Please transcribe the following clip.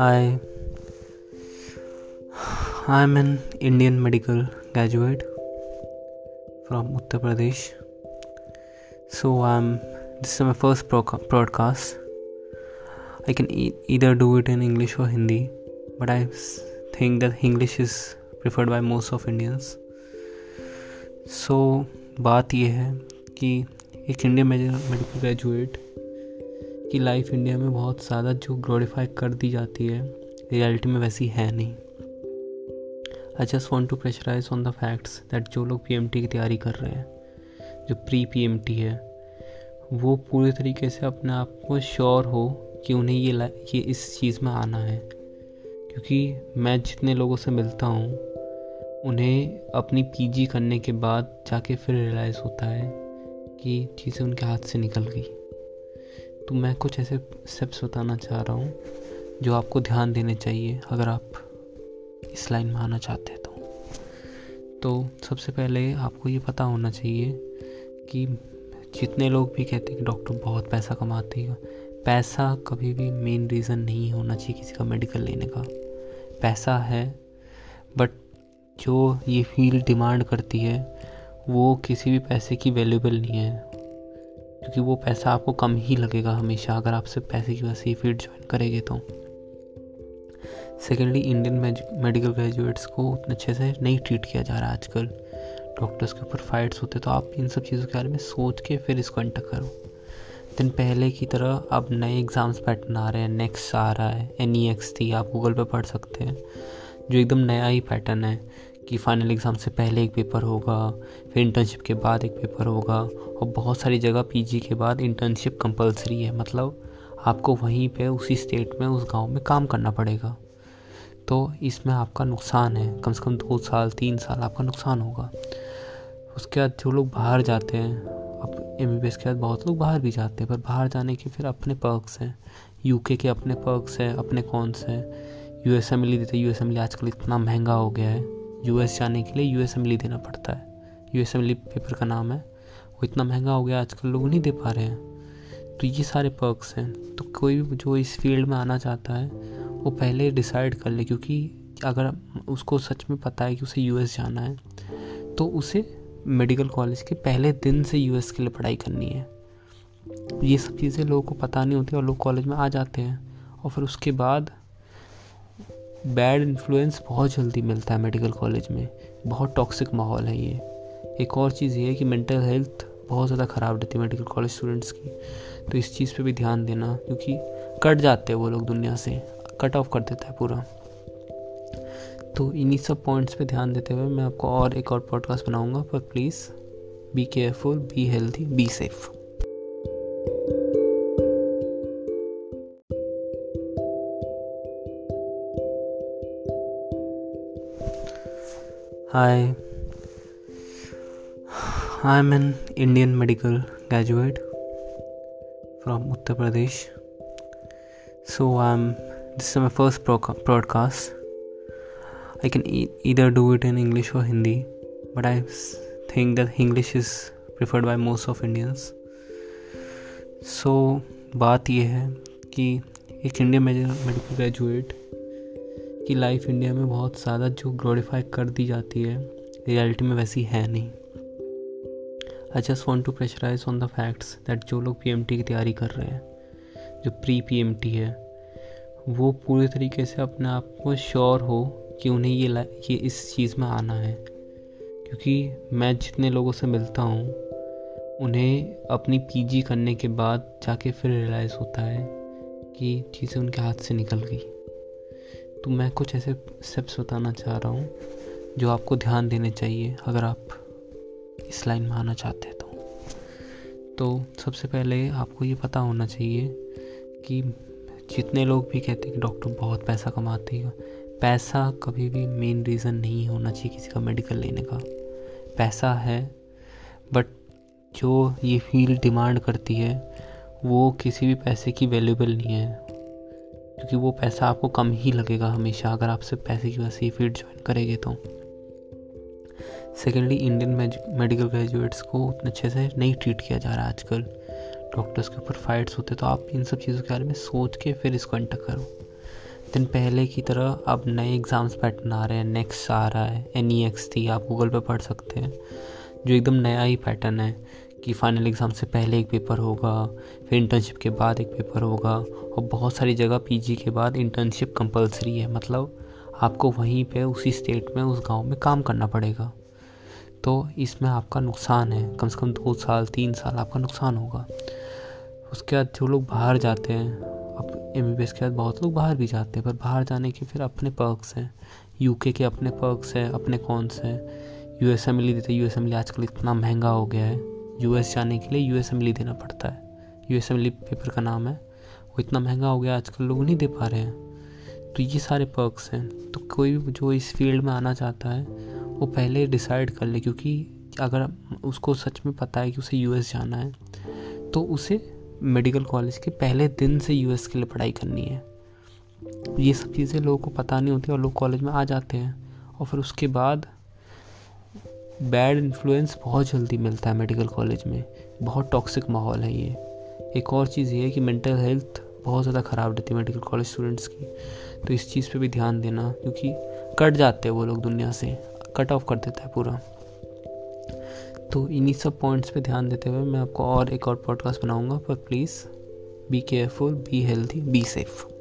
I I am an Indian medical graduate from Uttar Pradesh so I am this is my first podcast I can either do it in English और Hindi but I think that English is preferred by most of Indians so बात यह है कि एक Indian medical graduate की life India में बहुत ज़्यादा जो ग्लोरीफाई कर दी जाती है रियलिटी में वैसी है नहीं। I just want to pressurise on the facts that जो लोग पीएमटी की तैयारी कर रहे हैं, जो प्री पीएमटी है, वो पूरे तरीके से अपने आप को श्योर हो कि उन्हें ये ये इस चीज़ में आना है। क्योंकि मैं जितने लोगों से मिलता हूँ, उन्हें अपनी पीजी करने के बाद जाके फिर रियलाइज़ होता है कि चीज़ें उनके हाथ से निकल गई। तो मैं कुछ ऐसे स्टेप्स बताना चाह रहा हूँ, जो आपको ध्यान देने चाहिए अगर आप इस लाइन में आना चाहते हैं तो। तो सबसे पहले आपको ये पता होना चाहिए कि जितने लोग भी कहते हैं कि डॉक्टर बहुत पैसा कमाते हैं, पैसा कभी भी मेन रीज़न नहीं होना चाहिए किसी का मेडिकल लेने का। पैसा है बट जो ये फ़ील्ड डिमांड करती है, वो किसी भी पैसे की वैल्यूबल नहीं है। क्योंकि वो पैसा आपको कम ही लगेगा हमेशा अगर आप सिर्फ़ पैसे की वजह से फ़ील्ड ज्वाइन करेंगे तो। सेकेंडली इंडियन मेडिकल ग्रेजुएट्स को उतने अच्छे से नहीं ट्रीट किया जा रहा है आजकल। डॉक्टर्स के ऊपर फाइट्स होते तो आप इन सब चीज़ों के बारे में सोच के फिर इसको एंटर करो। दिन पहले की तरह अब नए एग्ज़ाम्स पैटर्न आ रहे हैं नेक्स्ट आ रहा है एन ई एक्स थी आप गूगल पर पढ़ सकते हैं, जो एकदम नया ही पैटर्न है। कि फाइनल एग्ज़ाम से पहले एक पेपर होगा, फिर इंटर्नशिप के बाद एक पेपर होगा और बहुत सारी जगह पीजी के बाद इंटर्नशिप कंपलसरी है। मतलब आपको वहीं पे, उसी स्टेट में, उस गाँव में काम करना पड़ेगा। तो इसमें आपका नुकसान है। कम से कम दो साल, तीन साल आपका नुकसान होगा। उसके बाद जो लोग बाहर जाते हैं, अब एम के बाद बहुत लोग बाहर भी जाते हैं, पर बाहर जाने के फिर अपने पर्क्स हैं। यूके के अपने पर्क्स हैं, अपने कौनस हैं? U S M L E देते U S M L E आजकल इतना महँगा हो गया है। यूएस जाने के लिए यू एस एमली देना पड़ता है। यू एमली पेपर का नाम है। वो इतना महँगा हो गया, आजकल लोग नहीं दे पा रहे हैं। तो ये सारे पर्क्स हैं। तो कोई भी जो इस फ़ील्ड में आना चाहता है, वो पहले डिसाइड कर ले, क्योंकि अगर उसको सच में पता है कि उसे यूएस जाना है तो उसे मेडिकल कॉलेज के पहले दिन से यूएस के लिए पढ़ाई करनी है। ये सब चीज़ें लोगों को पता नहीं होती और लोग कॉलेज में आ जाते हैं और फिर उसके बाद बैड इन्फ्लुएंस बहुत जल्दी मिलता है मेडिकल कॉलेज में। बहुत टॉक्सिक माहौल है ये। एक और चीज़ ये है कि मेंटल हेल्थ बहुत ज़्यादा ख़राब रहती है मेडिकल कॉलेज स्टूडेंट्स की। तो इस चीज़ पे भी ध्यान देना, क्योंकि कट जाते हैं वो लोग दुनिया से। कट ऑफ़ कर देता है पूरा। तो इन्हीं सब पॉइंट्स पे ध्यान देते हुए मैं आपको और एक और पॉडकास्ट बनाऊँगा, पर please be careful be healthy be safe hi I am an Indian medical graduate from Uttar Pradesh so I am this my first podcast I can either do it in English और Hindi but I think that English is preferred by most of Indians so बात यह है कि एक Indian medical graduate कि life India में बहुत ज़्यादा जो ग्लोरीफाई कर दी जाती है रियलिटी में वैसी है नहीं। I just want to pressurise on the facts that जो लोग पीएमटी की तैयारी कर रहे हैं, जो प्री पीएमटी है, वो पूरे तरीके से अपने आप को श्योर हो कि उन्हें ये ये इस चीज़ में आना है। क्योंकि मैं जितने लोगों से मिलता हूँ, उन्हें अपनी पीजी करने के बाद जाके फिर रियलाइज़ होता है कि चीज़ें उनके हाथ से निकल गई। तो मैं कुछ ऐसे स्टेप्स बताना चाह रहा हूँ, जो आपको ध्यान देने चाहिए अगर आप इस लाइन में आना चाहते हैं तो। तो सबसे पहले आपको ये पता होना चाहिए कि जितने लोग भी कहते हैं कि डॉक्टर बहुत पैसा कमाते हैं, पैसा कभी भी मेन रीज़न नहीं होना चाहिए किसी का मेडिकल लेने का। पैसा है बट जो ये फ़ील्ड डिमांड करती है, वो किसी भी पैसे की वैल्यूबल नहीं है। क्योंकि वो पैसा आपको कम ही लगेगा हमेशा अगर आप सिर्फ़ पैसे की वजह से फ़ील्ड ज्वाइन करेंगे तो। सेकेंडली इंडियन मेडिकल ग्रेजुएट्स को उतने अच्छे से नहीं ट्रीट किया जा रहा है आजकल। डॉक्टर्स के ऊपर फाइट्स होते तो आप इन सब चीज़ों के बारे में सोच के फिर इसको एंटर करो। दिन पहले की तरह अब नए एग्ज़ाम्स पैटर्न आ रहे हैं नेक्स्ट आ रहा है एन ई एक्स थी आप गूगल पर पढ़ सकते हैं, जो एकदम नया ही पैटर्न है। कि फाइनल एग्ज़ाम से पहले एक पेपर होगा, फिर इंटर्नशिप के बाद एक पेपर होगा और बहुत सारी जगह पीजी के बाद इंटर्नशिप कंपलसरी है। मतलब आपको वहीं पे, उसी स्टेट में, उस गाँव में काम करना पड़ेगा। तो इसमें आपका नुकसान है। कम से कम दो साल, तीन साल आपका नुकसान होगा। उसके बाद जो लोग बाहर जाते हैं, अब एम बी के बाद बहुत लोग बाहर भी जाते हैं, पर बाहर जाने के फिर अपने पर्क्स हैं। यूके के अपने पर्क्स हैं, अपने कौन से यू एस एम देते यू एस एम आजकल इतना महँगा हो गया है। यू एस जाने के लिए यू एस एम देना पड़ता है। यू एस एम पेपर का नाम है। वो इतना महँगा हो गया, आजकल लोग नहीं दे पा रहे हैं। तो ये सारे पर्क्स हैं। तो कोई भी जो इस फ़ील्ड में आना चाहता है, वो पहले डिसाइड कर ले, क्योंकि अगर उसको सच में पता है कि उसे यूएस जाना है तो उसे मेडिकल कॉलेज के पहले दिन से यूएस के लिए पढ़ाई करनी है। ये सब चीज़ें लोगों को पता नहीं होती और लोग कॉलेज में आ जाते हैं और फिर उसके बाद बैड इन्फ्लुएंस बहुत जल्दी मिलता है मेडिकल कॉलेज में। बहुत टॉक्सिक माहौल है ये। एक और चीज़ ये है कि मेंटल हेल्थ बहुत ज़्यादा ख़राब रहती है मेडिकल कॉलेज स्टूडेंट्स की। तो इस चीज़ पे भी ध्यान देना, क्योंकि कट जाते हैं वो लोग दुनिया से। कट ऑफ़ कर देता है पूरा। तो इन्हीं सब पॉइंट्स पे ध्यान देते हुए मैं आपको और एक और पॉडकास्ट बनाऊँगा, पर please be careful be healthy be safe